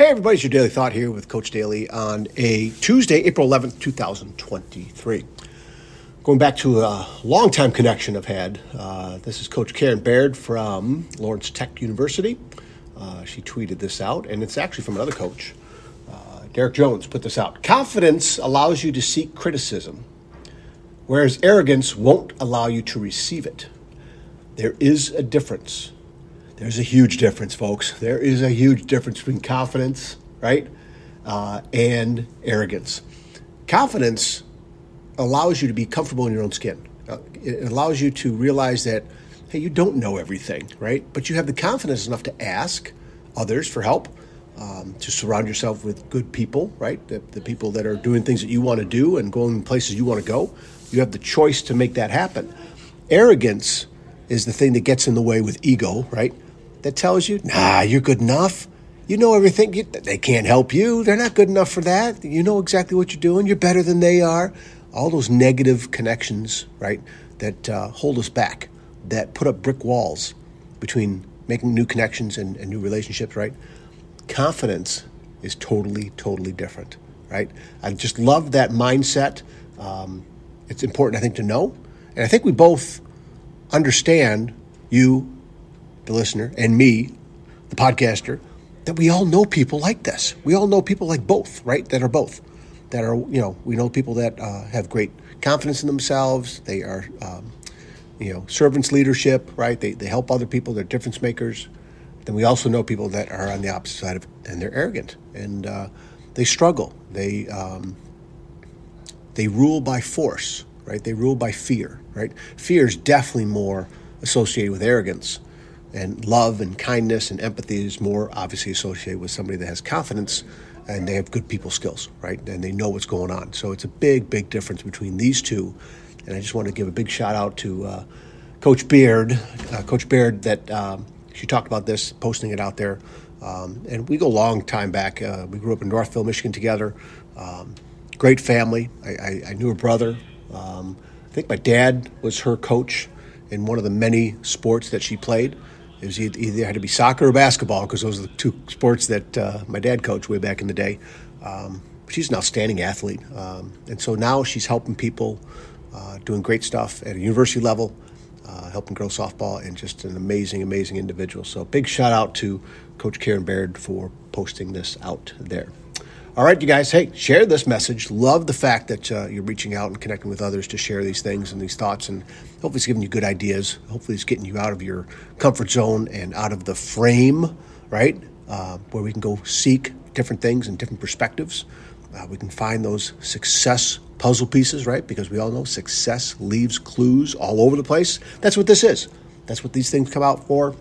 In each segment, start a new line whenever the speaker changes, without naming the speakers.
Hey, everybody, it's your Daily Thought here with Coach Daly on a Tuesday, April 11th, 2023. Going back to a long-time connection I've had, uh, this is Coach Karen Baird from Lawrence Tech University. Uh, she tweeted this out, and it's actually from another coach. Uh, Derek Jones put this out. Confidence allows you to seek criticism, whereas arrogance won't allow you to receive it. There is a difference. There's a huge difference, folks. There is a huge difference between confidence, right, uh, and arrogance. Confidence allows you to be comfortable in your own skin. Uh, it allows you to realize that, hey, you don't know everything, right? But you have the confidence enough to ask others for help, um, to surround yourself with good people, right? The, the people that are doing things that you want to do and going places you want to go. You have the choice to make that happen. Arrogance is the thing that gets in the way with ego, right? That tells you, nah, you're good enough. You know everything. You, they can't help you. They're not good enough for that. You know exactly what you're doing. You're better than they are. All those negative connections, right, that uh, hold us back, that put up brick walls between making new connections and, and new relationships, right? Confidence is totally, totally different, right? I just love that mindset. Um, it's important, I think, to know. And I think we both understand you the listener, and me, the podcaster, that we all know people like this. We all know people like both, right? That are both. That are, you know, we know people that uh, have great confidence in themselves. They are, um, you know, servants leadership, right? They, they help other people. They're difference makers. Then we also know people that are on the opposite side of and they're arrogant and uh, they struggle. They um, they rule by force, right? They rule by fear, right? Fear is definitely more associated with arrogance and love and kindness and empathy is more obviously associated with somebody that has confidence and they have good people skills, right? And they know what's going on. So it's a big, big difference between these two. And I just want to give a big shout out to uh, Coach Baird, uh, Coach Baird, that um, she talked about this, posting it out there. Um, and we go a long time back. Uh, we grew up in Northville, Michigan together. Um, great family. I, I, I, knew her brother. Um, I think my dad was her coach in one of the many sports that she played. It was either had to be soccer or basketball because those are the two sports that uh, my dad coached way back in the day. Um, she's an outstanding athlete, um, and so now she's helping people, uh, doing great stuff at a university level, uh, helping grow softball, and just an amazing, amazing individual. So big shout out to Coach Karen Baird for posting this out there. All right, you guys, hey, share this message. Love the fact that uh, you're reaching out and connecting with others to share these things and these thoughts. And hopefully, it's giving you good ideas. Hopefully, it's getting you out of your comfort zone and out of the frame, right? Uh, where we can go seek different things and different perspectives. Uh, we can find those success puzzle pieces, right? Because we all know success leaves clues all over the place. That's what this is. That's what these things come out for.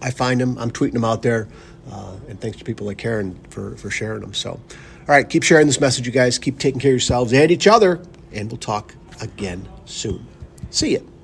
I find them, I'm tweeting them out there. Uh, and thanks to people like Karen for, for sharing them. So, all right, keep sharing this message, you guys. Keep taking care of yourselves and each other, and we'll talk again soon. See you.